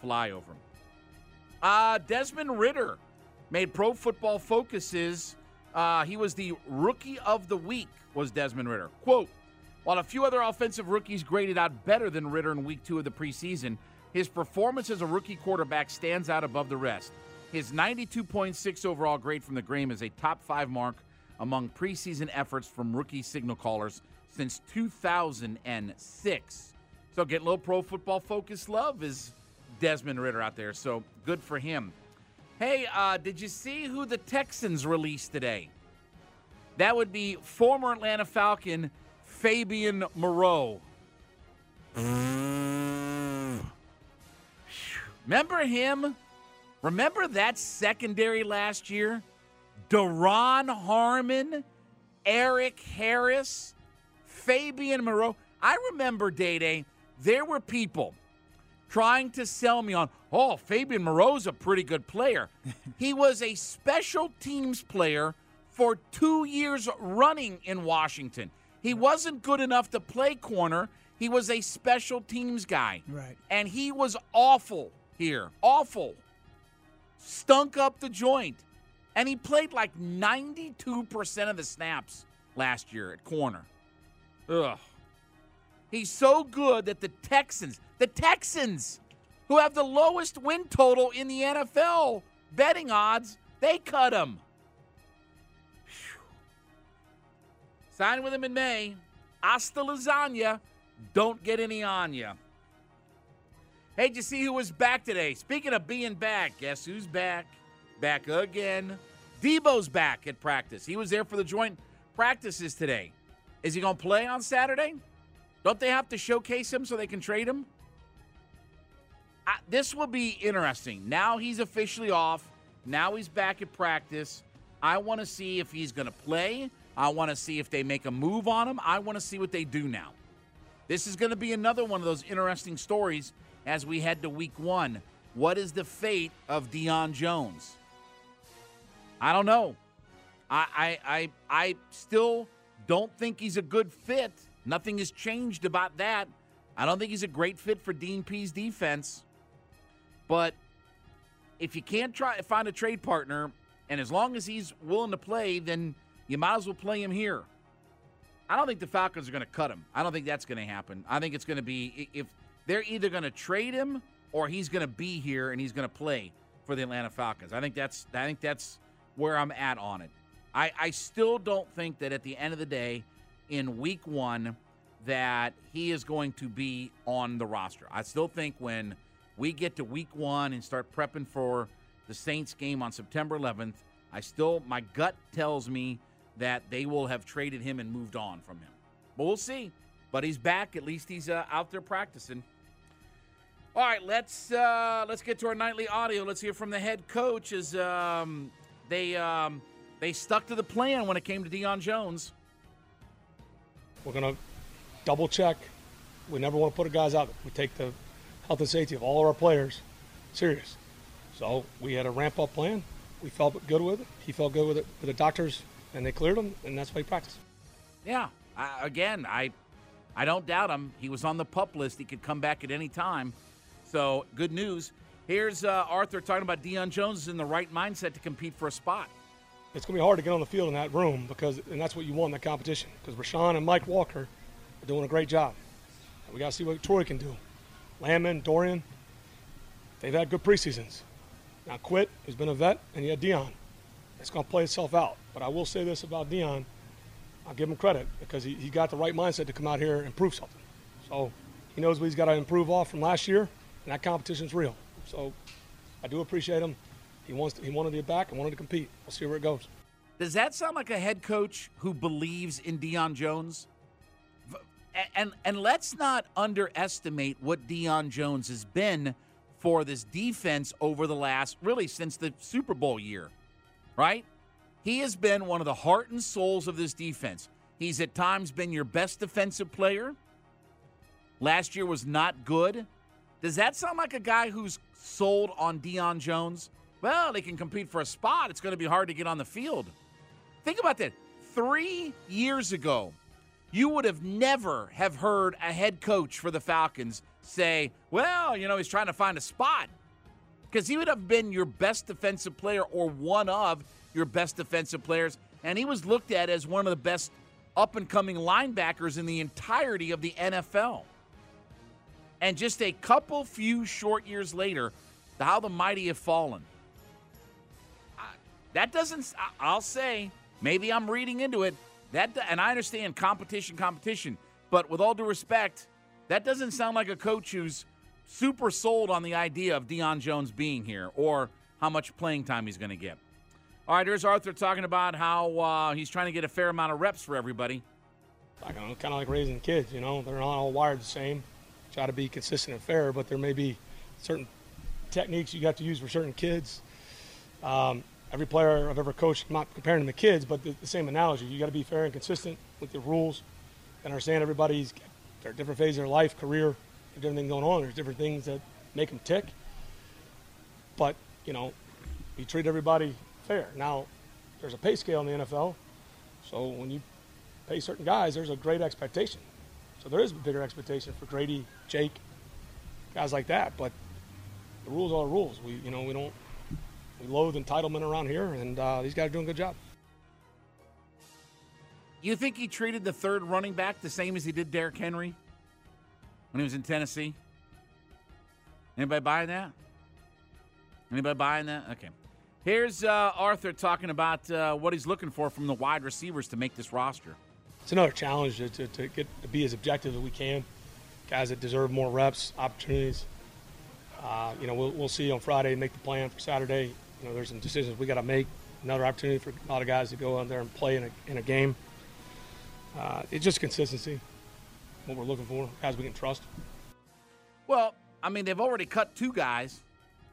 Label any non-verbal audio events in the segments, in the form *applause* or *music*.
fly over him. Uh, Desmond Ridder made Pro Football Focuses. Uh, he was the rookie of the week. Was Desmond Ridder quote? While a few other offensive rookies graded out better than Ridder in week two of the preseason, his performance as a rookie quarterback stands out above the rest. His 92.6 overall grade from the Graham is a top five mark among preseason efforts from rookie signal callers since 2006. So getting a little pro football focus love is Desmond Ridder out there. So good for him. Hey, uh, did you see who the Texans released today? That would be former Atlanta Falcon Fabian Moreau. Remember him? Remember that secondary last year? Duron Harmon, Erik Harris, Fabian Moreau. I remember Day Day, there were people trying to sell me on, oh, Fabian Moreau's a pretty good player. *laughs* he was a special teams player for two years running in Washington. He wasn't good enough to play corner. He was a special teams guy. Right. And he was awful here. Awful. Stunk up the joint. And he played like 92% of the snaps last year at corner. Ugh. He's so good that the Texans, the Texans, who have the lowest win total in the NFL betting odds, they cut him. Sign with him in May. Hasta lasagna. Don't get any on ya. Hey, did you see who was back today? Speaking of being back, guess who's back? Back again. Debo's back at practice. He was there for the joint practices today. Is he going to play on Saturday? Don't they have to showcase him so they can trade him? I, this will be interesting. Now he's officially off. Now he's back at practice. I want to see if he's going to play. I want to see if they make a move on him. I want to see what they do now. This is going to be another one of those interesting stories as we head to week one. What is the fate of Deion Jones? I don't know. I I I, I still don't think he's a good fit. Nothing has changed about that. I don't think he's a great fit for Dean Pees defense. But if you can't try find a trade partner, and as long as he's willing to play, then you might as well play him here. I don't think the Falcons are going to cut him. I don't think that's going to happen. I think it's going to be if they're either going to trade him or he's going to be here and he's going to play for the Atlanta Falcons. I think that's I think that's where I'm at on it. I, I still don't think that at the end of the day, in week one, that he is going to be on the roster. I still think when we get to week one and start prepping for the Saints game on September 11th, I still, my gut tells me that they will have traded him and moved on from him. But we'll see. But he's back. At least he's uh, out there practicing. All right, let's uh, let's get to our nightly audio. Let's hear from the head coach as um, they um, they stuck to the plan when it came to Deion Jones. We're gonna double check. We never want to put a guys out. We take the health and safety of all of our players serious. So we had a ramp up plan. We felt good with it. He felt good with it with the doctors, and they cleared him, and that's why he practiced. Yeah. I, again, I I don't doubt him. He was on the pup list. He could come back at any time. So good news. Here's uh, Arthur talking about Deion Jones is in the right mindset to compete for a spot. It's going to be hard to get on the field in that room because, and that's what you want in that competition. Because Rashaan and Mike Walker are doing a great job. We got to see what Troy can do. Landman, Dorian, they've had good preseasons. Now Quit, who's been a vet, and you had Deion. It's going to play itself out. But I will say this about Deion. I'll give him credit because he, he got the right mindset to come out here and prove something. So he knows what he's got to improve off from last year, and that competition's real. So I do appreciate him. He wants to, he wanted to get back and wanted to compete. We'll see where it goes. Does that sound like a head coach who believes in Deion Jones? And and let's not underestimate what Deion Jones has been for this defense over the last really since the Super Bowl year. Right? He has been one of the heart and souls of this defense. He's at times been your best defensive player. Last year was not good. Does that sound like a guy who's sold on Deion Jones? Well, they can compete for a spot. It's going to be hard to get on the field. Think about that. Three years ago, you would have never have heard a head coach for the Falcons say, well, you know, he's trying to find a spot. Because he would have been your best defensive player or one of your best defensive players. And he was looked at as one of the best up and coming linebackers in the entirety of the NFL. And just a couple few short years later, how the mighty have fallen. That doesn't, I'll say, maybe I'm reading into it. That and I understand competition, competition, but with all due respect, that doesn't sound like a coach who's super sold on the idea of Deion Jones being here or how much playing time he's going to get. All right, here's Arthur talking about how uh, he's trying to get a fair amount of reps for everybody. I kind of like raising kids, you know, they're not all wired the same. Try to be consistent and fair, but there may be certain techniques you got to use for certain kids. Um, every player I've ever coached, I'm not comparing them to kids, but the, the same analogy. You got to be fair and consistent with the rules and understand everybody's they're different phases of their life, career, different things going on. There's different things that make them tick. But, you know, you treat everybody fair. Now, there's a pay scale in the NFL. So when you pay certain guys, there's a great expectation. So there is a bigger expectation for Grady, Jake, guys like that. But the rules are the rules. We, you know, we don't we loathe entitlement around here, and uh, these guys are doing a good job. You think he treated the third running back the same as he did Derrick Henry when he was in Tennessee? Anybody buying that? Anybody buying that? Okay. Here's uh, Arthur talking about uh, what he's looking for from the wide receivers to make this roster. It's another challenge to, to, to get to be as objective as we can. Guys that deserve more reps, opportunities. Uh, you know, we'll, we'll see on Friday, and make the plan for Saturday. You know, there's some decisions we got to make. Another opportunity for a lot of guys to go out there and play in a, in a game. Uh, it's just consistency, what we're looking for, guys we can trust. Well, I mean, they've already cut two guys,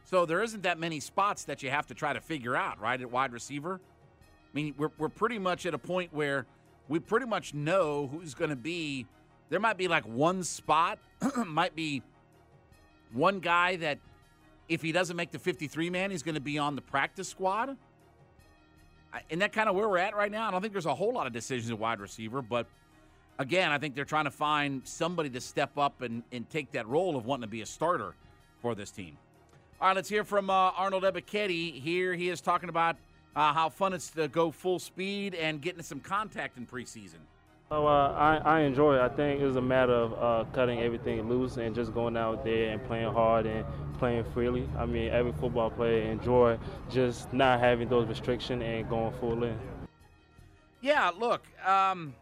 so there isn't that many spots that you have to try to figure out, right, at wide receiver. I mean, we're, we're pretty much at a point where we pretty much know who's going to be. There might be like one spot, *clears throat* might be one guy that if he doesn't make the 53 man, he's going to be on the practice squad. Isn't that kind of where we're at right now? I don't think there's a whole lot of decisions at wide receiver, but again, I think they're trying to find somebody to step up and, and take that role of wanting to be a starter for this team. All right, let's hear from uh, Arnold Ebiketie. Here he is talking about uh, how fun it's to go full speed and getting some contact in preseason. Oh, uh, I, I enjoy it. I think it was a matter of uh, cutting everything loose and just going out there and playing hard and playing freely. I mean, every football player enjoy just not having those restrictions and going full in. Yeah, look, um,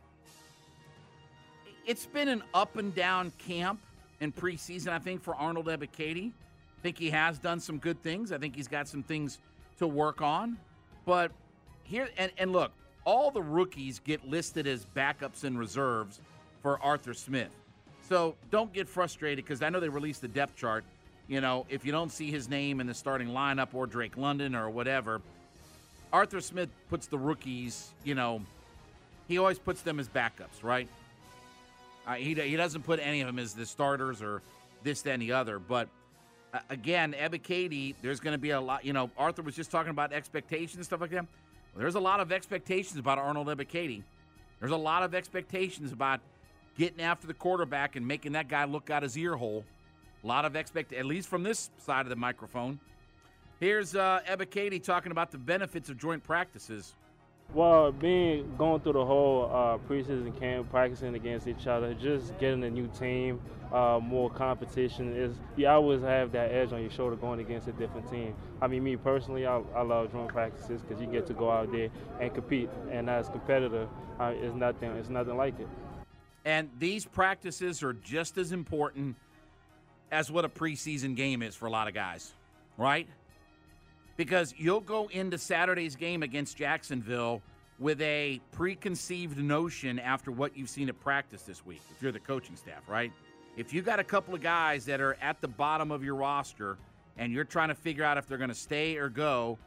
it's been an up and down camp in preseason, I think, for Arnold Ebiketie. I think he has done some good things. I think he's got some things to work on. But here, and, and look, all the rookies get listed as backups and reserves for Arthur Smith. So don't get frustrated because I know they released the depth chart. You know, if you don't see his name in the starting lineup or Drake London or whatever, Arthur Smith puts the rookies, you know, he always puts them as backups, right? Uh, he, he doesn't put any of them as the starters or this, that, and the other. But uh, again, Ebiketie, there's going to be a lot. You know, Arthur was just talking about expectations and stuff like that. There's a lot of expectations about Arnold Ebiketie. There's a lot of expectations about getting after the quarterback and making that guy look out his ear hole. A lot of expect, at least from this side of the microphone. Here's uh, Ebiketie talking about the benefits of joint practices. Well, being going through the whole uh, preseason camp, practicing against each other, just getting a new team, uh, more competition is you always have that edge on your shoulder going against a different team. I mean, me personally, I, I love drum practices because you get to go out there and compete, and as competitor, uh, it's nothing, it's nothing like it. And these practices are just as important as what a preseason game is for a lot of guys, right? Because you'll go into Saturday's game against Jacksonville with a preconceived notion after what you've seen at practice this week, if you're the coaching staff, right? If you got a couple of guys that are at the bottom of your roster and you're trying to figure out if they're going to stay or go,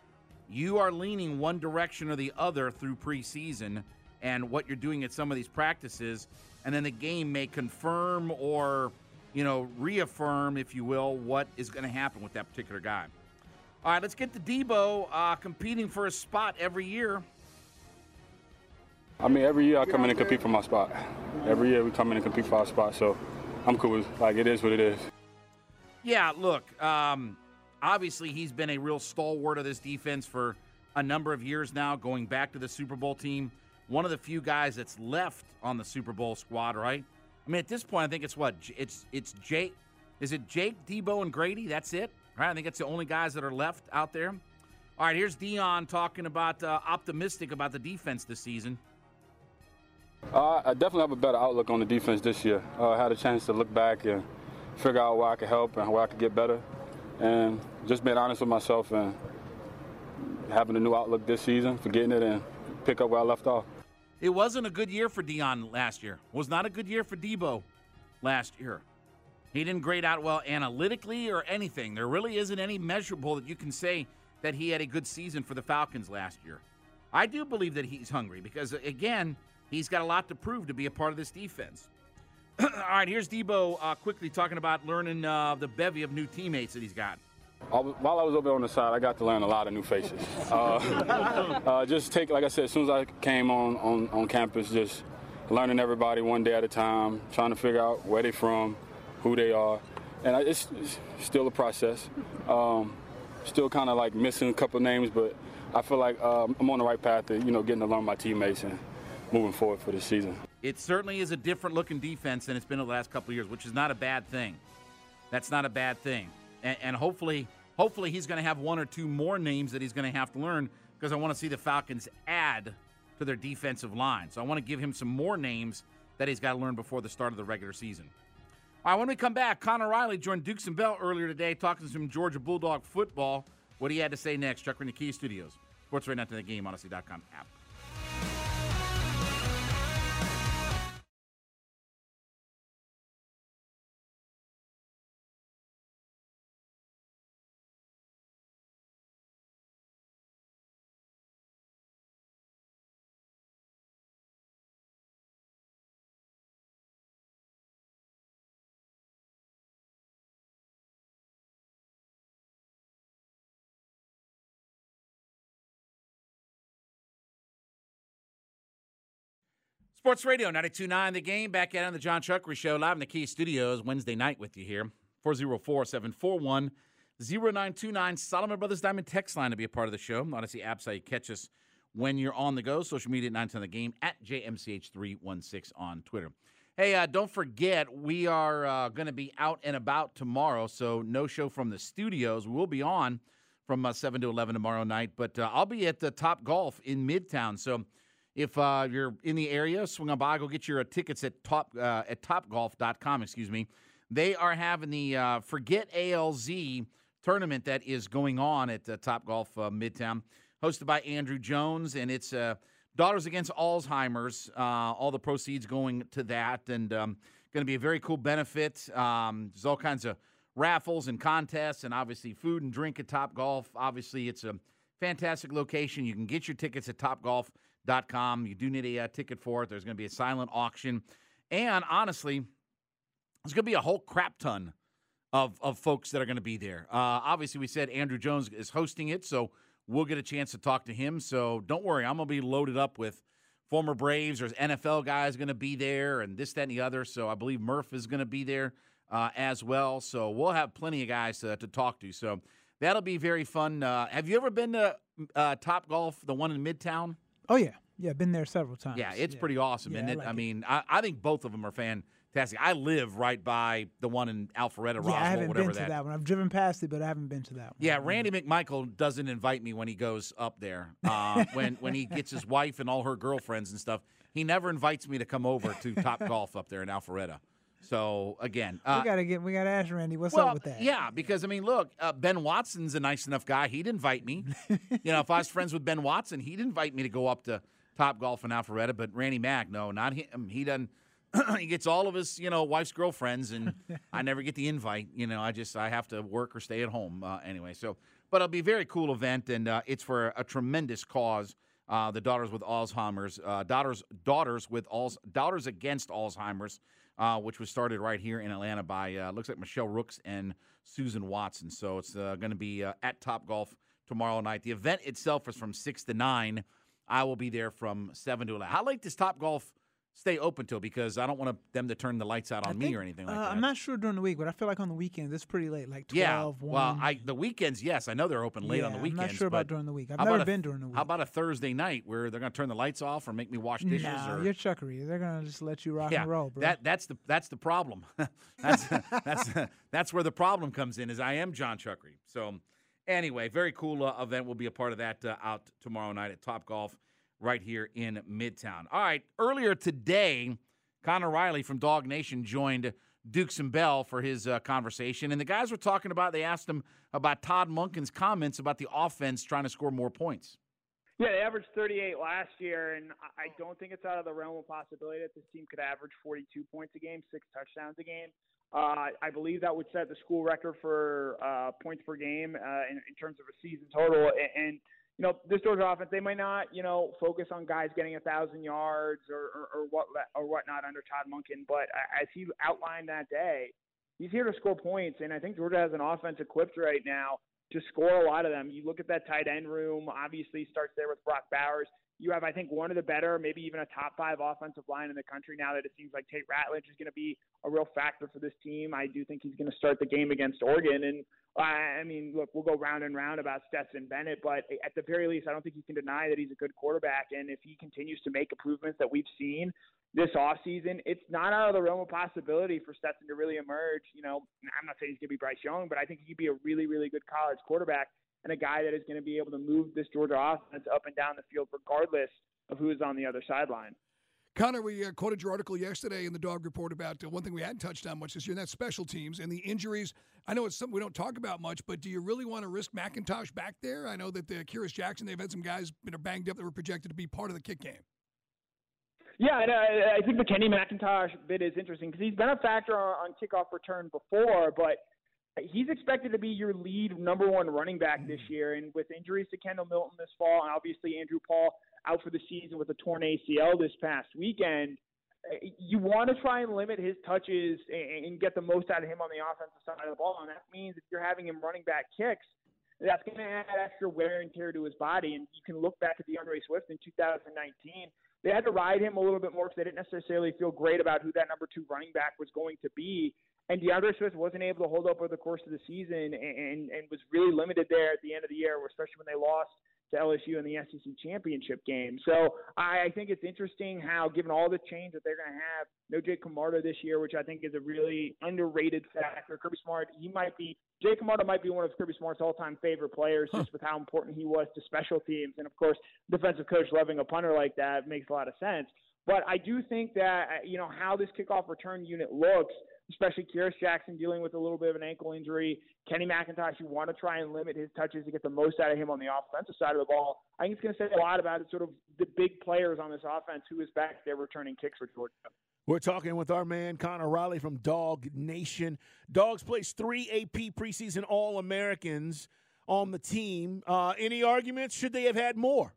you are leaning one direction or the other through preseason and what you're doing at some of these practices. And then the game may confirm or, you know, reaffirm, if you will, what is going to happen with that particular guy. All right, let's get to Debo uh, competing for a spot every year. I mean, every year I come in and compete for my spot. Every year we come in and compete for our spot, so I'm cool with like it is what it is. Yeah, look, um, obviously he's been a real stalwart of this defense for a number of years now, going back to the Super Bowl team. One of the few guys that's left on the Super Bowl squad, right? I mean, at this point, I think it's what it's it's Jake. Is it Jake, Debo and Grady? That's it, right? I think it's the only guys that are left out there. All right, here's Deion talking about uh, optimistic about the defense this season. Uh, I definitely have a better outlook on the defense this year. Uh, I had a chance to look back and figure out where I could help and where I could get better, and just being honest with myself and having a new outlook this season, forgetting it and pick up where I left off. It wasn't a good year for Deion last year. It was not a good year for Debo last year. He didn't grade out well analytically or anything. There really isn't any measurable that you can say that he had a good season for the Falcons last year. I do believe that he's hungry because, again, he's got a lot to prove to be a part of this defense. *clears throat* All right, here's Debo uh, quickly talking about learning uh, the bevy of new teammates that he's got. While I was over on the side, I got to learn a lot of new faces. Uh, *laughs* uh, just take, like I said, as soon as I came on, on, on campus, just learning everybody one day at a time, trying to figure out where they're from, who they are. And it's, it's still a process. Um, still kind of like missing a couple names, but I feel like um, I'm on the right path to, you know, getting to learn my teammates and moving forward for this season. It certainly is a different looking defense than it's been in the last couple years, which is not a bad thing. That's not a bad thing and, and hopefully, hopefully he's going to have one or two more names that he's going to have to learn because I want to see the Falcons add to their defensive line. So I want to give him some more names that he's got to learn before the start of the regular season. All right, when we come back, Connor Riley joined Dukes and Bell earlier today talking some Georgia Bulldog football. What he had to say next, Chuck in the Key Studios. Sports right now to the game, Audacy.com app. Sports Radio 929 The Game, back at on the John Chuckery Show, live in the Key Studios, Wednesday night with you here. 404 741 0929. Solomon Brothers Diamond text line to be a part of the show. Apps how you catch us when you're on the go. Social media at 910 The Game at JMCH316 on Twitter. Hey, uh, don't forget, we are uh, going to be out and about tomorrow, so no show from the studios. We'll be on from uh, 7 to 11 tomorrow night, but uh, I'll be at the Top Golf in Midtown, so if uh, you're in the area, swing on by. Go get your uh, tickets at top uh, at topgolf.com. Excuse me. They are having the uh, Forget ALZ tournament that is going on at uh, Top Golf uh, Midtown, hosted by Andrew Jones, and it's Daughters Against Alzheimer's. all the proceeds going to that, and um, going to be a very cool benefit. Um, there's all kinds of raffles and contests, and obviously food and drink at Top Golf. Obviously, it's a fantastic location. You can get your tickets at Top Golf com. You do need a uh, ticket for it. There's going to be a silent auction. And honestly, there's going to be a whole crap ton of, of folks that are going to be there. Uh, obviously, we said Andrew Jones is hosting it, so we'll get a chance to talk to him. So don't worry, I'm going to be loaded up with former Braves. There's NFL guys going to be there, and this, that, and the other. So I believe Murph is going to be there uh, as well. So we'll have plenty of guys to, to talk to. So that'll be very fun. Uh, have you ever been to uh, Top Golf, the one in Midtown? Oh yeah, yeah, been there several times. Yeah, it's yeah. pretty awesome, yeah, and I, it, like I mean, I, I, think both of them are fantastic. I live right by the one in Alpharetta, Roswell, yeah, I haven't whatever been to that. that one. I've driven past it, but I haven't been to that one. Yeah, Randy McMichael doesn't invite me when he goes up there. Uh, *laughs* when when he gets his wife and all her girlfriends and stuff, he never invites me to come over to Top Golf up there in Alpharetta. So again, uh, we gotta get we gotta ask Randy what's well, up with that. Yeah, because I mean, look, uh, Ben Watson's a nice enough guy. He'd invite me. *laughs* you know, if I was friends with Ben Watson, he'd invite me to go up to Top Golf in Alpharetta. But Randy Mack, no, not him. He doesn't. *clears throat* he gets all of his, you know, wife's girlfriends, and I never get the invite. You know, I just I have to work or stay at home uh, anyway. So, but it'll be a very cool event, and uh, it's for a tremendous cause. Uh, the Daughters with Alzheimer's, uh, daughters, daughters with Alz, daughters against Alzheimer's, uh, which was started right here in Atlanta by uh, looks like Michelle Rooks and Susan Watson. So it's uh, going to be uh, at Top Golf tomorrow night. The event itself is from six to nine. I will be there from seven to eleven. How late does Top Golf stay open till because I don't want them to turn the lights out on me or anything like uh, that. I'm not sure during the week, but I feel like on the weekends it's pretty late, like 12, yeah. 1. Well, I the weekends, yes, I know they're open late yeah, on the weekends. I'm not sure about during the week. I've never a- been during the week. How about a Thursday night where they're going to turn the lights off or make me wash dishes? Nah, or you're chuckery. They're gonna just let you rock yeah, and roll, bro. that that's the that's the problem. *laughs* that's *laughs* that's that's where the problem comes in. Is I am John Chuckery. So anyway, very cool uh, event. We'll be a part of that uh, out tomorrow night at Top Golf right here in Midtown. All right, earlier today, Connor Riley from Dog Nation joined Dukes and Bell for his uh, conversation, and the guys were talking about. They asked him about Todd Monken's comments about the offense trying to score more points. Yeah, they averaged 38 last year, and I don't think it's out of the realm of possibility that this team could average 42 points a game, six touchdowns a game. Uh, I believe that would set the school record for uh, points per game uh, in, in terms of a season total. And, and you know, this Georgia offense, they might not, you know, focus on guys getting a thousand yards or, or, or what or whatnot under Todd Monken, but as he outlined that day, he's here to score points, and I think Georgia has an offense equipped right now to score a lot of them. You look at that tight end room, obviously starts there with Brock Bowers. You have, I think, one of the better, maybe even a top five offensive line in the country now that it seems like Tate Ratledge is going to be a real factor for this team. I do think he's going to start the game against Oregon. And I mean, look, we'll go round and round about Stetson Bennett, but at the very least, I don't think you can deny that he's a good quarterback. And if he continues to make improvements that we've seen this offseason, it's not out of the realm of possibility for Stetson to really emerge. You know, I'm not saying he's going to be Bryce Young, but I think he could be a really, really good college quarterback and a guy that is going to be able to move this Georgia offense up and down the field regardless of who is on the other sideline. Connor, we uh, quoted your article yesterday in the Dog Report about uh, one thing we hadn't touched on much this year, and that's special teams and the injuries. I know it's something we don't talk about much, but do you really want to risk McIntosh back there? I know that the Kearis Jackson, they've had some guys that are banged up that were projected to be part of the kick game. Yeah, and I, I think the Kenny McIntosh bit is interesting because he's been a factor on, on kickoff return before, but he's expected to be your lead number one running back this mm-hmm. year. And with injuries to Kendall Milton this fall, and obviously Andrew Paul out for the season with a torn ACL this past weekend, eh, you want to try and limit his touches and, and get the most out of him on the offensive side of the ball. And that means if you're having him running back kicks, that's going to add extra wear and tear to his body. And you can look back at DeAndre Swift in 2019. They had to ride him a little bit more because they didn't necessarily feel great about who that number two running back was going to be. And DeAndre Swift wasn't able to hold up over the course of the season and, and was really limited there at the end of the year, especially when they lost to LSU in the SEC championship game. So I think it's interesting how, given all the change that they're going to have, no Jake Camarda this year, which I think is a really underrated factor. Kirby Smart, he might be Jake Camarda might be one of Kirby Smart's all-time favorite players, just with how important he was to special teams. And of course, defensive coach loving a punter like that makes a lot of sense. But I do think that you know how this kickoff return unit looks especially Kearis Jackson dealing with a little bit of an ankle injury. Kenny McIntosh, you want to try and limit his touches to get the most out of him on the offensive side of the ball. I think it's going to say a lot about sort of the big players on this offense who is back there returning kicks for Georgia. We're talking with our man Connor Riley from Dog Nation. Dogs placed three AP preseason All Americans on the team. Uh, any arguments? Should they have had more?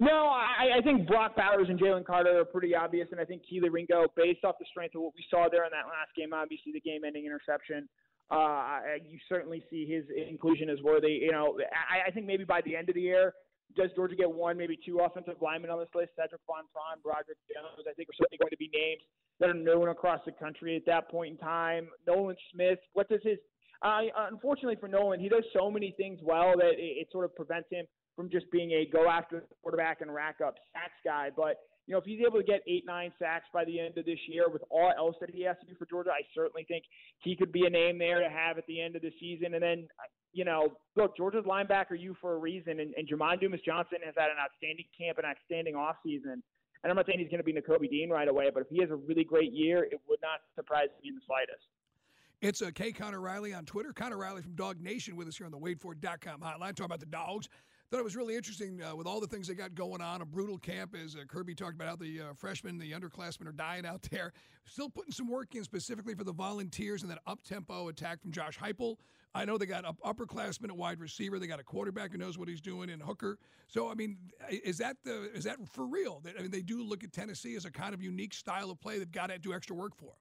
No, I, I think Brock Bowers and Jalen Carter are pretty obvious, and I think Kelee Ringo, based off the strength of what we saw there in that last game, obviously the game-ending interception, uh, you certainly see his inclusion as worthy. You know, I, I think maybe by the end of the year, does Georgia get one, maybe two offensive linemen on this list? Sedrick Van Broderick Jones, I think are certainly going to be names that are known across the country at that point in time. Nolan Smith, what does his uh, unfortunately for Nolan, he does so many things well that it, it sort of prevents him from just being a go after the quarterback and rack up sacks guy. But you know, if he's able to get eight, nine sacks by the end of this year with all else that he has to do for Georgia, I certainly think he could be a name there to have at the end of the season. And then, you know, look, Georgia's linebacker you for a reason, and, and Dumas Johnson has had an outstanding camp and outstanding offseason. And I'm not saying he's going to be Nakobe Dean right away, but if he has a really great year, it would not surprise me in the slightest. It's a uh, K Connor Riley on Twitter. Connor Riley from Dog Nation with us here on the WadeFord.com hotline, talking about the dogs thought it was really interesting uh, with all the things they got going on. A brutal camp, as uh, Kirby talked about, how the uh, freshmen, the underclassmen are dying out there. Still putting some work in specifically for the volunteers and that up tempo attack from Josh Heupel. I know they got up, upperclassmen at wide receiver. They got a quarterback who knows what he's doing in Hooker. So I mean, is that the is that for real? I mean, they do look at Tennessee as a kind of unique style of play they've got to do extra work for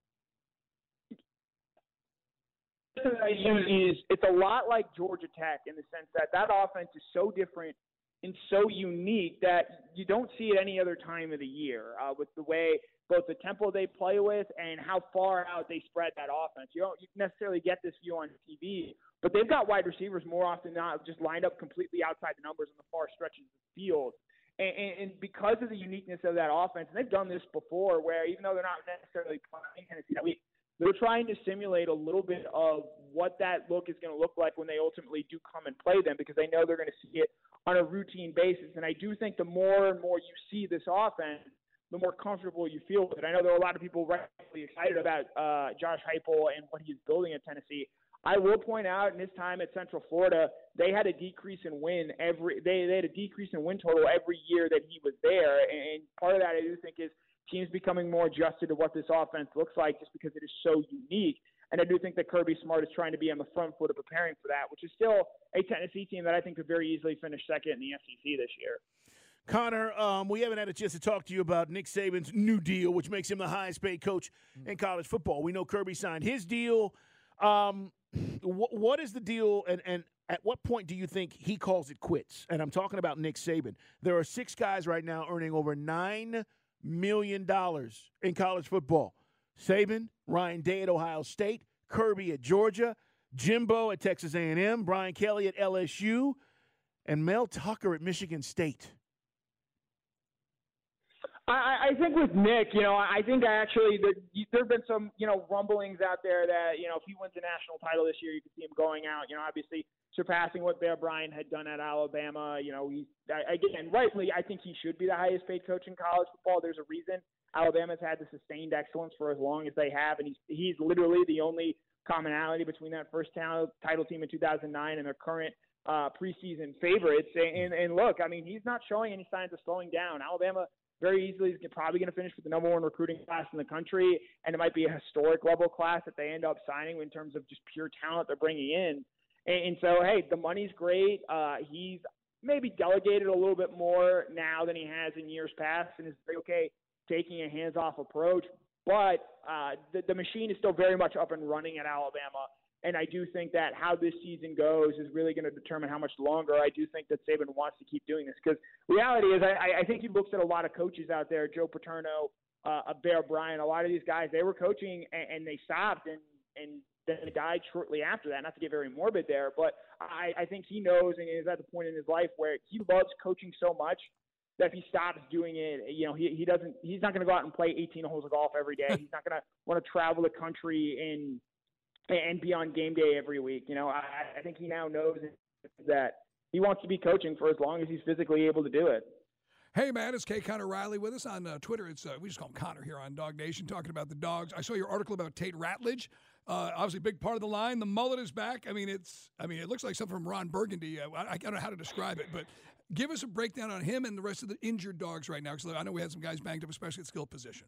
I use is it's a lot like Georgia Tech in the sense that that offense is so different and so unique that you don't see it any other time of the year uh, with the way both the tempo they play with and how far out they spread that offense. You don't necessarily get this view on TV, but they've got wide receivers more often than not just lined up completely outside the numbers on the far stretches of the field. And, and, and because of the uniqueness of that offense, and they've done this before, where even though they're not necessarily playing Tennessee that week, they're trying to simulate a little bit of what that look is going to look like when they ultimately do come and play them because they know they're going to see it on a routine basis. And I do think the more and more you see this offense, the more comfortable you feel with it. I know there are a lot of people rightfully excited about uh, Josh Heupel and what he's building at Tennessee. I will point out in his time at Central Florida, they had a decrease in win every they, they had a decrease in win total every year that he was there. And part of that I do think is teams becoming more adjusted to what this offense looks like just because it is so unique. And I do think that Kirby Smart is trying to be on the front foot of preparing for that, which is still a Tennessee team that I think could very easily finish second in the SEC this year. Connor, um, we haven't had a chance to talk to you about Nick Saban's new deal, which makes him the highest paid coach in college football. We know Kirby signed his deal. Um, wh- what is the deal, and, and at what point do you think he calls it quits? And I'm talking about Nick Saban. There are six guys right now earning over $9 million dollars in college football Saban, Ryan Day at Ohio State, Kirby at Georgia, Jimbo at Texas A&M, Brian Kelly at LSU, and Mel Tucker at Michigan State. I, I think with Nick, you know, I think actually there there've been some, you know, rumblings out there that you know if he wins a national title this year, you could see him going out. You know, obviously surpassing what Bear Bryant had done at Alabama. You know, he's again rightly, I think he should be the highest paid coach in college football. There's a reason Alabama's had the sustained excellence for as long as they have, and he's he's literally the only commonality between that first title team in 2009 and their current uh, preseason favorites. And, and look, I mean, he's not showing any signs of slowing down. Alabama very easily is probably going to finish with the number one recruiting class in the country, and it might be a historic level class that they end up signing in terms of just pure talent they're bringing in. And, and so, hey, the money's great. Uh, he's maybe delegated a little bit more now than he has in years past, and is okay taking a hands-off approach. But uh, the, the machine is still very much up and running at Alabama. And I do think that how this season goes is really going to determine how much longer. I do think that Saban wants to keep doing this because reality is, I, I think he looks at a lot of coaches out there, Joe Paterno, uh, Bear Bryant, a lot of these guys, they were coaching and, and they stopped and, and then died shortly after that. Not to get very morbid there, but I, I think he knows and is at the point in his life where he loves coaching so much that if he stops doing it, you know, he he doesn't he's not going to go out and play 18 holes of golf every day. *laughs* he's not going to want to travel the country and and be on game day every week. You know, I, I think he now knows that he wants to be coaching for as long as he's physically able to do it. Hey, man, it's K. Connor Riley with us on uh, Twitter. It's uh, We just call him Connor here on Dog Nation, talking about the dogs. I saw your article about Tate Ratledge. Uh, obviously, big part of the line. The mullet is back. I mean, it's. I mean, it looks like something from Ron Burgundy. Uh, I, I don't know how to describe it, but give us a breakdown on him and the rest of the injured dogs right now, because I know we had some guys banged up, especially at skill position.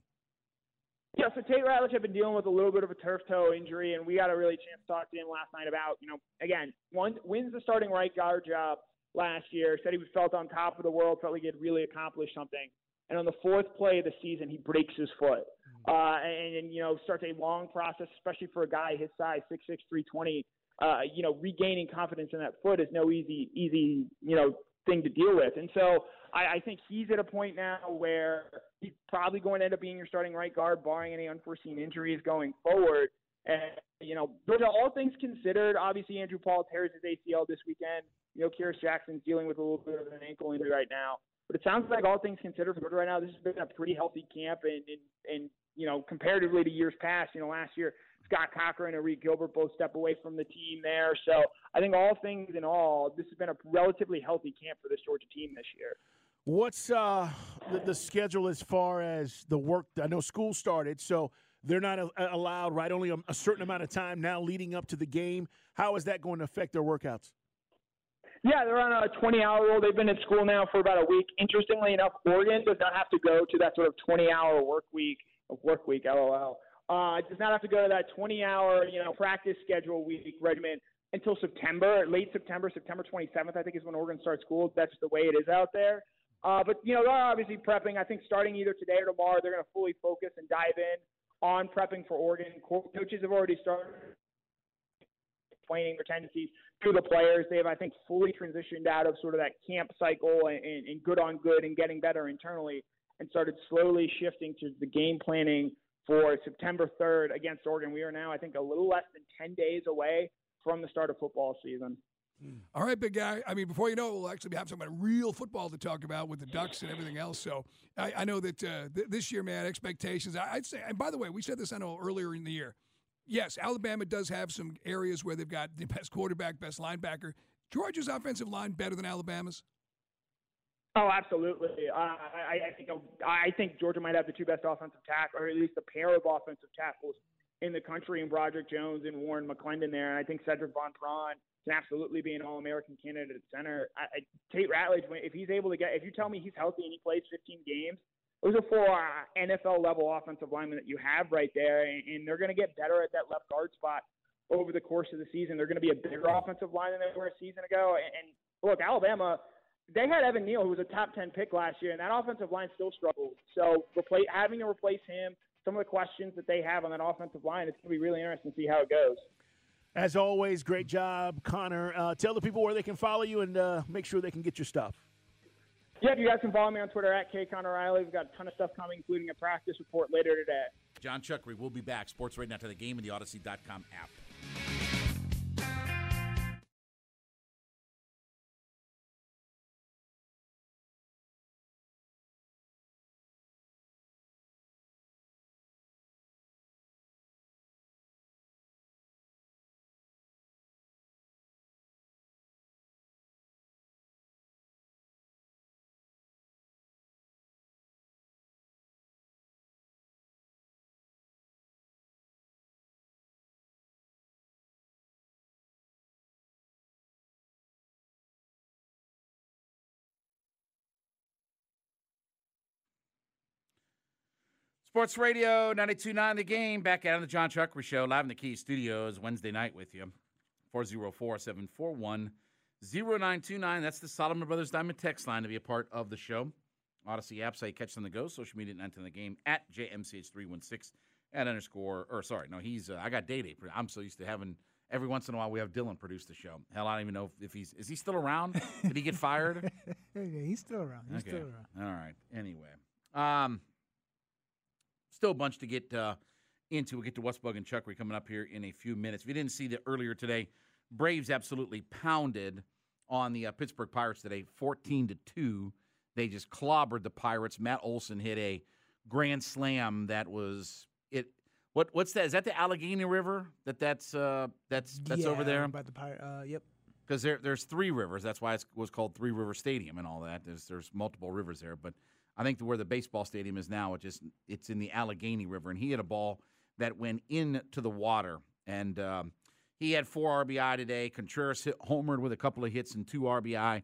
Yeah, so Tate Ratledge had been dealing with a little bit of a turf toe injury, and we got a really chance to talk to him last night about, you know, again, one wins the starting right guard job last year. Said he felt on top of the world, felt like he had really accomplished something. And on the fourth play of the season, he breaks his foot, mm-hmm. uh, and, and you know starts a long process, especially for a guy his size, six six three twenty. Uh, you know, regaining confidence in that foot is no easy easy you know thing to deal with. And so I, I think he's at a point now where he's probably going to end up being your starting right guard, barring any unforeseen injuries going forward. And, you know, are all things considered. Obviously, Andrew Paul tears his ACL this weekend. You know, Kearis Jackson's dealing with a little bit of an ankle injury right now. But it sounds like all things considered for Georgia right now, this has been a pretty healthy camp. And, and, and you know, comparatively to years past, you know, last year, Scott Cochran and Reed Gilbert both step away from the team there. So I think all things in all, this has been a relatively healthy camp for this Georgia team this year. What's uh, the, the, schedule as far as the work? I know school started, so they're not a, allowed, right? Only a, a, certain amount of time now leading up to the game. How is that going to affect their workouts? Yeah, they're on a 20 hour rule. They've been in school now for about a week. Interestingly enough, Oregon does not have to go to that sort of 20 hour work week, of work week, LOL. Uh, does not have to go to that 20 hour, you know, practice schedule week regimen until September, late September, September 27th, I think is when Oregon starts school. That's the way it is out there. Uh, but you know they're obviously prepping. I think starting either today or tomorrow, they're going to fully focus and dive in on prepping for Oregon. Co- coaches have already started explaining their tendencies to the players. They have, I think, fully transitioned out of sort of that camp cycle and, and, and good on good and getting better internally and started slowly shifting to the game planning for September 3rd against Oregon. We are now, I think, a little less than 10 days away from the start of football season. All right, big guy. I mean, before you know it, we'll actually have some real football to talk about with the Ducks and everything else. So I, I know that uh, th- this year, man, expectations. I, would say, and by the way, we said this I know earlier in the year. Yes, Alabama does have some areas where they've got the best quarterback, best linebacker. Georgia's offensive line better than Alabama's. Oh, absolutely. Uh, I, I think I think Georgia might have the two best offensive tackles, or at least a pair of offensive tackles in the country, in Broderick Jones and Warren McClendon there. And I think Sedrick Van Pran can absolutely be an All-American candidate at center. I, I, Tate Ratledge, if he's able to get, if you tell me he's healthy and he plays 15 games, those are four uh, NFL level offensive linemen that you have right there, and, and they're going to get better at that left guard spot over the course of the season. They're going to be a bigger offensive line than they were a season ago. And, and look, Alabama, they had Evan Neal, who was a top 10 pick last year, and that offensive line still struggled. So replace, having to replace him, some of the questions that they have on that offensive line, it's going to be really interesting to see how it goes. As always, great job, Connor. Uh, tell the people where they can follow you and uh, make sure they can get your stuff. Yeah, you guys can follow me on Twitter at K Connor Riley. We've got a ton of stuff coming, including a practice report later today. John Chuckery will be back. Sports right now to the game and the Audacy.com app. Sports Radio 92.9 The Game. Back out on the John Chuckery Show, live in the Key Studios Wednesday night with you. 404-741-0929. That's the Solomon Brothers Diamond text line to be a part of the show. Audacy app, you catch on the go. Social media at 9 the game at JMCH316 at underscore, or sorry, no, he's, uh, I got Day Day. I'm so used to having, every once in a while we have Dylan produce the show. Hell, I don't even know if, if he's, is he still around? Did he get fired? *laughs* yeah, he's still around. He's okay. still around. All right. Anyway. Um, still a bunch to get uh, into. We'll get to Westbug and Chuckery coming up here in a few minutes. If you didn't see the earlier today, Braves absolutely pounded on the uh, Pittsburgh Pirates today, 14 to 2. They just clobbered the Pirates. Matt Olson hit a grand slam that was it what what's that? Is that the Allegheny River? That that's uh that's that's yeah, over there? By the pirate. Uh, yep. Because there there's three rivers. That's why it was called Three River Stadium and all that. There's there's multiple rivers there, but I think where the baseball stadium is now, it just it's in the Allegheny River, and he had a ball that went into the water, and um, he had four RBI today. Contreras hit, homered with a couple of hits and two RBI.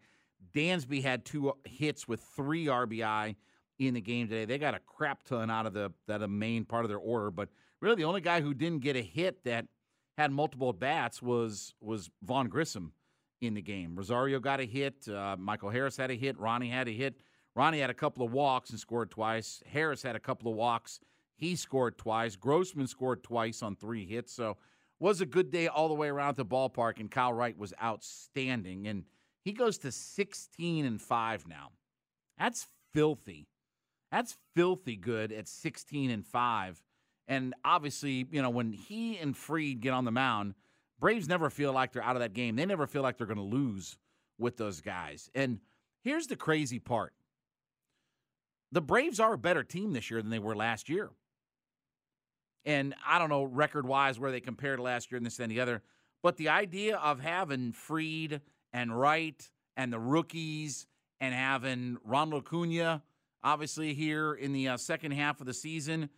Dansby had two hits with three RBI in the game today. They got a crap ton out of the that main part of their order, but really the only guy who didn't get a hit that had multiple bats was was Vaughn Grissom in the game. Rosario got a hit. Uh, Michael Harris had a hit. Ronnie had a hit. Ronnie had a couple of walks and scored twice. Harris had a couple of walks. He scored twice. Grossman scored twice on three hits. So was a good day all the way around the ballpark, and Kyle Wright was outstanding. And he goes to 16 and 5 now. That's filthy. That's filthy good at 16 and 5. And obviously, you know, when he and Fried get on the mound, Braves never feel like they're out of that game. They never feel like they're going to lose with those guys. And here's the crazy part the Braves are a better team this year than they were last year. And I don't know record wise where they compare to last year and this and the other, but the idea of having Fried and Wright and the rookies and having Ronald Acuna obviously here in the uh, second half of the season,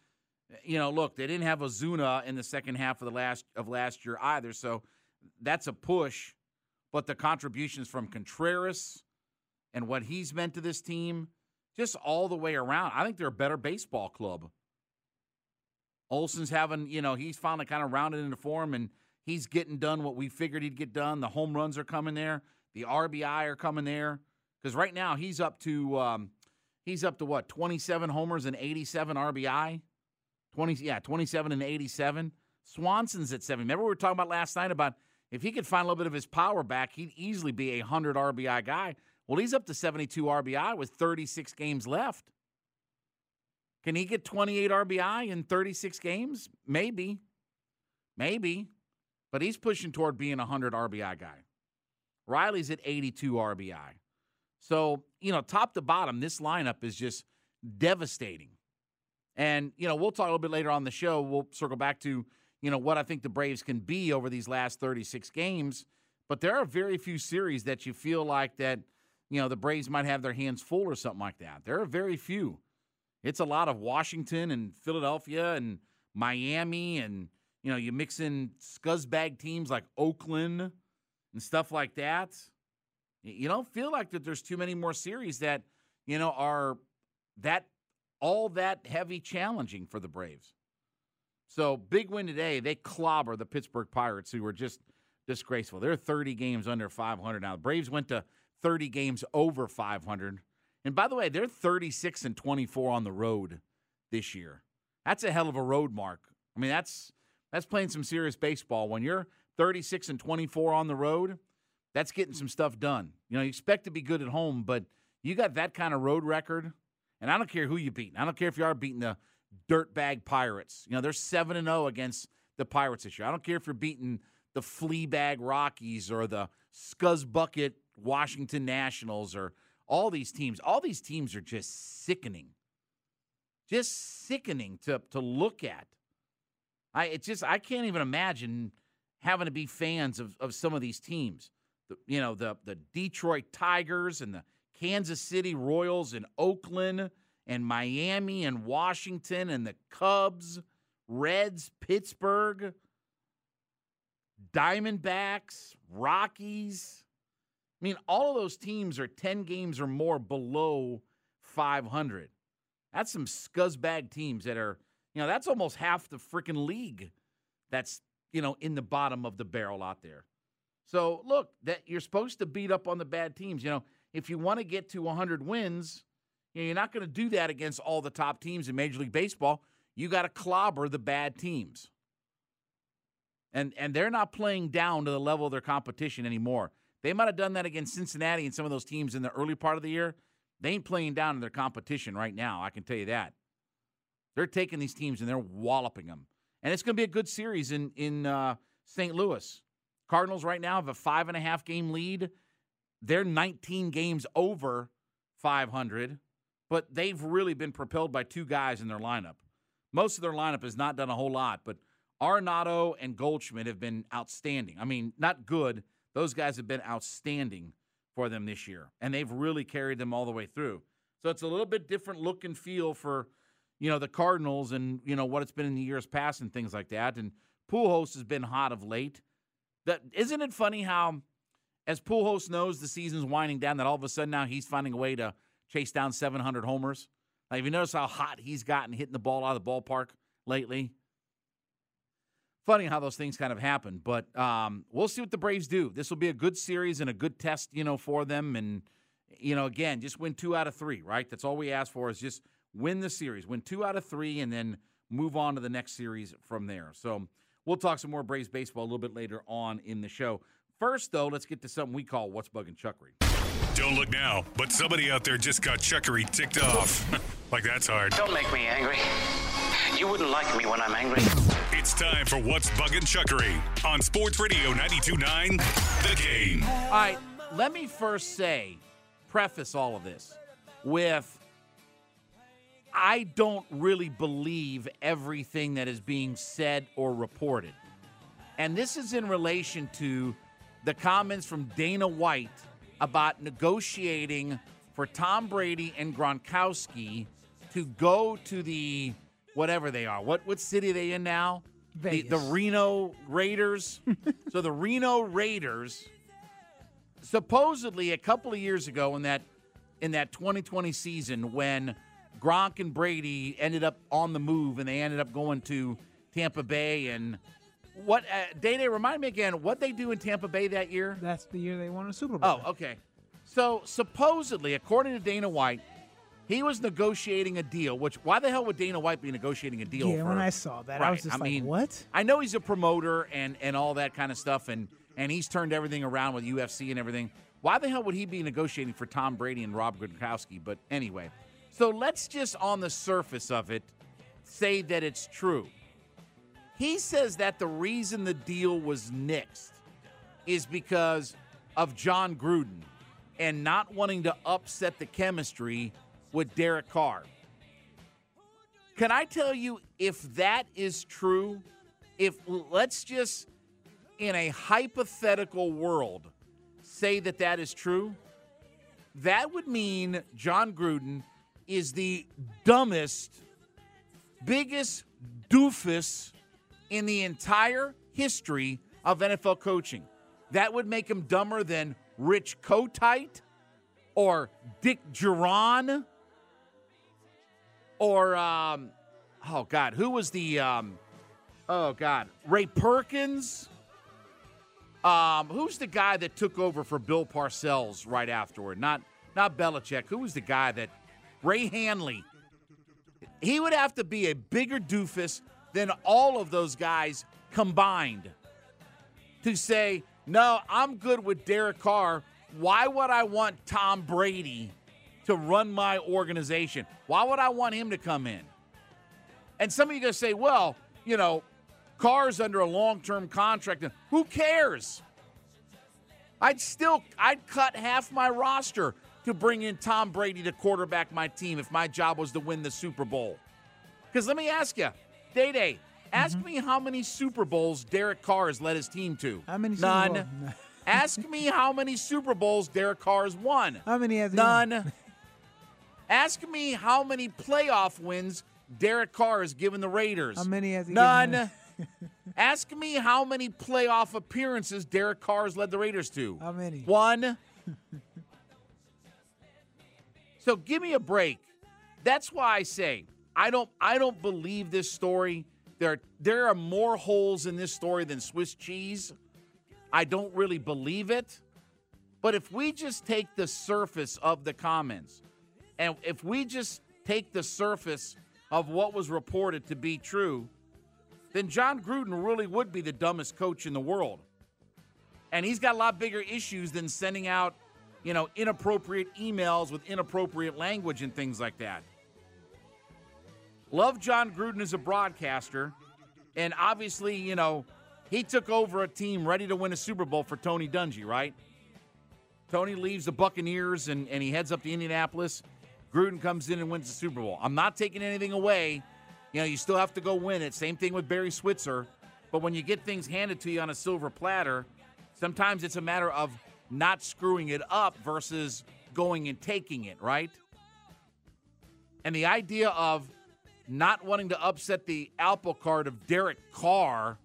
you know, look, they didn't have Ozuna in the second half of the last of last year either, so that's a push. But the contributions from Contreras and what he's meant to this team just all the way around. I think they're a better baseball club. Olson's having, you know, he's finally kind of rounded into form and he's getting done what we figured he'd get done. The home runs are coming there, the RBI are coming there. Because right now he's up to um, he's up to what, 27 homers and 87 RBI? 20 yeah, 27 and 87. Swanson's at 70. Remember we were talking about last night about If he could find a little bit of his power back, he'd easily be a 100 RBI guy. Well, he's up to 72 RBI with 36 games left. Can he get 28 RBI in 36 games? Maybe. Maybe. But he's pushing toward being a 100 RBI guy. Riley's at 82 RBI. So, you know, top to bottom, this lineup is just devastating. And, you know, we'll talk a little bit later on the show. We'll circle back to, you know, what I think the Braves can be over these last 36 games. But there are very few series that you feel like that, you know, the Braves might have their hands full or something like that. There are very few. It's a lot of Washington and Philadelphia and Miami and, you know, you mix in scuzzbag teams like Oakland and stuff like that. You don't feel like that there's too many more series that, you know, are that all that heavy challenging for the Braves. So big win today. They clobber the Pittsburgh Pirates, who were just disgraceful. They're 30 games under 500 now. The Braves went to 30 games over 500. And by the way, they're 36 and 24 on the road this year. That's a hell of a road mark. I mean, that's that's playing some serious baseball. When you're 36 and 24 on the road, that's getting some stuff done. You know, you expect to be good at home, but you got that kind of road record, and I don't care who you beat. I don't care if you are beating the dirtbag Pirates. You know, they're 7 and 0 against the Pirates this year. I don't care if you're beating the Fleabag Rockies or the Scuzz Bucket Washington Nationals or all these teams. All these teams are just sickening. Just sickening to to look at. I it's just I can't even imagine having to be fans of, of some of these teams. The, you know, the the Detroit Tigers and the Kansas City Royals and Oakland and Miami and Washington and the Cubs, Reds, Pittsburgh, Diamondbacks, Rockies. I mean, all of those teams are 10 games or more below 500. That's some scuzzbag teams that are, you know, that's almost half the freaking league that's, you know, in the bottom of the barrel out there. So, look, that you're supposed to beat up on the bad teams. You know, if you want to get to 100 wins, you know, you're not going to do that against all the top teams in Major League Baseball. You got to clobber the bad teams. And and they're not playing down to the level of their competition anymore. They might have done that against Cincinnati and some of those teams in the early part of the year. They ain't playing down in their competition right now. I can tell you that. They're taking these teams and they're walloping them. And it's going to be a good series in in uh, St. Louis. Cardinals right now have a five and a half game lead. They're 19 games over 500, but they've really been propelled by two guys in their lineup. Most of their lineup has not done a whole lot, but Arenado and Goldschmidt have been outstanding. I mean, not good. Those guys have been outstanding for them this year, and they've really carried them all the way through. So it's a little bit different look and feel for, you know, the Cardinals and you know what it's been in the years past and things like that. And Pujols has been hot of late. That isn't it funny how, as Pujols knows the season's winding down, that all of a sudden now he's finding a way to chase down 700 homers. Like, if you notice how hot he's gotten hitting the ball out of the ballpark lately? Funny how those things kind of happen. But um, we'll see what the Braves do. This will be a good series and a good test, you know, for them. And you know, again, just win two out of three, right? That's all we ask for is just win the series, win two out of three, and then move on to the next series from there. So we'll talk some more Braves baseball a little bit later on in the show. First, though, let's get to something we call What's Bugging Chuckery. Don't look now, but somebody out there just got Chuckery ticked off. *laughs* like that's hard. Don't make me angry. You wouldn't like me when I'm angry. It's time for What's Bugging Chuckery on Sports Radio 92.9 The Game. All right, let me first say, preface all of this with I don't really believe everything that is being said or reported. And this is in relation to the comments from Dana White about negotiating for Tom Brady and Gronkowski to go to the whatever they are. What what city are they in now? The, the Reno Raiders. *laughs* so the Reno Raiders supposedly a couple of years ago in that in that 2020 season when Gronk and Brady ended up on the move and they ended up going to Tampa Bay and what uh, Day Day remind me again what they do in Tampa Bay that year? That's the year they won a Super Bowl. Oh, okay. So supposedly, according to Dana White, he was negotiating a deal. Which why the hell would Dana White be negotiating a deal? Yeah, for, when I saw that, I was just I like, mean, "What?" I know he's a promoter and and all that kind of stuff, and and he's turned everything around with UFC and everything. Why the hell would he be negotiating for Tom Brady and Rob Gronkowski? But anyway, so let's just on the surface of it say that it's true. He says that the reason the deal was nixed is because of Jon Gruden and not wanting to upset the chemistry with Derek Carr. Can I tell you if that is true? If let's just in a hypothetical world say that that is true, that would mean Jon Gruden is the dumbest, biggest doofus in the entire history of NFL coaching. That would make him dumber than Rich Kotite or Dick Jauron or, um, oh, God, who was the, um, oh, God, Ray Perkins? Um, who's the guy that took over for Bill Parcells right afterward? Not not Belichick. Who was the guy that Ray Handley? He would have to be a bigger doofus than all of those guys combined to say, "No, I'm good with Derek Carr. Why would I want Tom Brady to run my organization? Why would I want him to come in?" And some of you to say, "Well, you know, Carr's under a long-term contract. Who cares? I'd still I'd cut half my roster to bring in Tom Brady to quarterback my team if my job was to win the Super Bowl. Because let me ask you, Day Day, ask Mm-hmm. me how many Super Bowls Derek Carr has led his team to. How many Super None. *laughs* Ask me how many Super Bowls Derek Carr has won. How many has he won? None. Ask me how many playoff wins Derek Carr has given the Raiders. How many has he None. *laughs* Ask me how many playoff appearances Derek Carr has led the Raiders to. How many? One. *laughs* so give me a break. That's why I say I don't I don't believe this story. There there are more holes in this story than Swiss cheese. I don't really believe it. But if we just take the surface of the comments and if we just take the surface of what was reported to be true, then Jon Gruden really would be the dumbest coach in the world. And he's got a lot bigger issues than sending out, you know, inappropriate emails with inappropriate language and things like that. Love Jon Gruden as a broadcaster. And obviously, you know, he took over a team ready to win a Super Bowl for Tony Dungy, right? Tony leaves the Buccaneers and, and he heads up to Indianapolis. Gruden comes in and wins the Super Bowl. I'm not taking anything away. You know, you still have to go win it. Same thing with Barry Switzer. But when you get things handed to you on a silver platter, sometimes it's a matter of not screwing it up versus going and taking it, right? And the idea of not wanting to upset the apple cart of Derek Carr,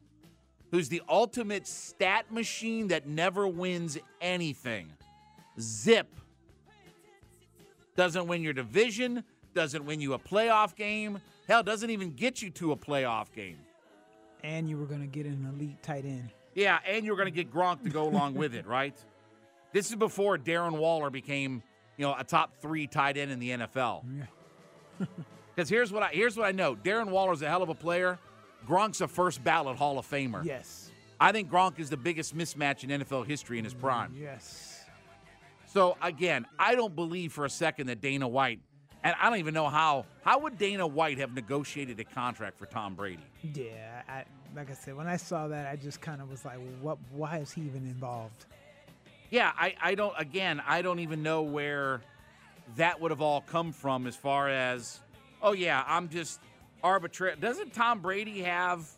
who's the ultimate stat machine that never wins anything. Zip. Doesn't win your division, doesn't win you a playoff game, hell, doesn't even get you to a playoff game. And you were going to get an elite tight end. Yeah, and you're going to get Gronk to go along with it, right? This is before Darren Waller became, you know, a top three tight end in the NFL. Because *laughs* here's what I here's what I know: Darren Waller's a hell of a player. Gronk's a first ballot Hall of Famer. Yes. I think Gronk is the biggest mismatch in NFL history in his prime. Yes. So again, I don't believe for a second that Dana White, and I don't even know how. How would Dana White have negotiated a contract for Tom Brady? Yeah. I, like I said, when I saw that, I just kind of was like, "What? Why is he even involved?" Yeah, I, I don't. Again, I don't even know where that would have all come from. As far as, oh yeah, I'm just arbitrary. Doesn't Tom Brady have?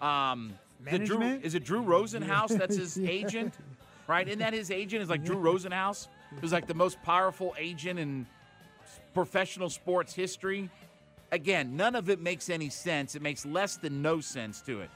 Um, the Drew, is it Drew Rosenhaus? That's his *laughs* agent, right? Isn't that his agent? Is like Drew Rosenhaus, who's like the most powerful agent in professional sports history. Again, none of it makes any sense. It makes less than no sense to it.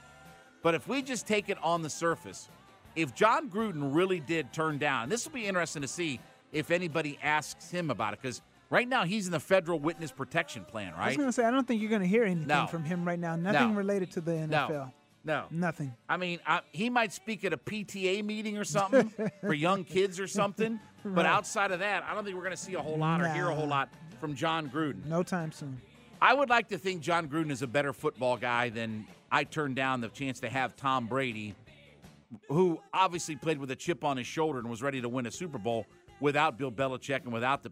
But if we just take it on the surface, if Jon Gruden really did turn down, this will be interesting to see if anybody asks him about it because right now he's in the federal witness protection plan, right? I was going to say, I don't think you're going to hear anything No. from him right now. Nothing No. related to the NFL. No. No. Nothing. I mean, I, he might speak at a PTA meeting or something *laughs* for young kids or something. But Right. outside of that, I don't think we're going to see a whole lot or hear a whole lot from Jon Gruden. No time soon. I would like to think Jon Gruden is a better football guy than I turned down the chance to have Tom Brady. who obviously played with a chip on his shoulder and was ready to win a Super Bowl without Bill Belichick and without the,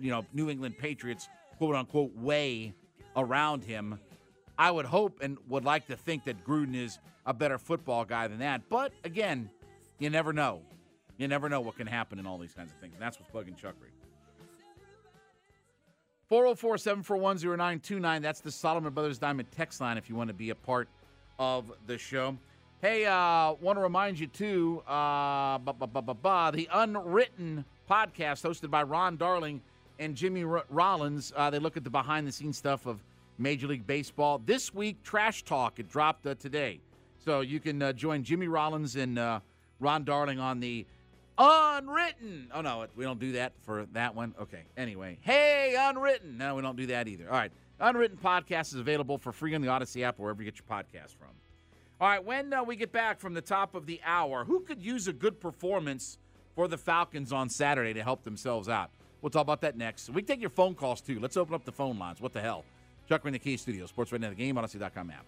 you know, New England Patriots quote unquote way around him. I would hope and would like to think that Gruden is a better football guy than that. But again, you never know. You never know what can happen in all these kinds of things. And that's what's bugging Chuck Reed. 404 741 0929. That's the Solomon Brothers Diamond text line if you want to be a part of the show. Hey, uh, want to remind you too, uh, ba, ba, ba, ba, ba, the Unwritten podcast hosted by Ron Darling and Jimmy R- Rollins. Uh, they look at the behind the scenes stuff of Major League Baseball. This week, Trash Talk, it dropped uh, today. So you can uh, join Jimmy Rollins and uh, Ron Darling on the Unwritten. Oh, no, we don't do that for that one. Okay. Anyway, hey, Unwritten. No, we don't do that either. All right. Unwritten podcast is available for free on the Audacy app, wherever you get your podcast from. All right. When uh, we get back from the top of the hour, who could use a good performance for the Falcons on Saturday to help themselves out? We'll talk about that next. We take your phone calls too. Let's open up the phone lines. What the hell? Chuck in the Key Studio, Sports Radio, the game, Audacy.com app.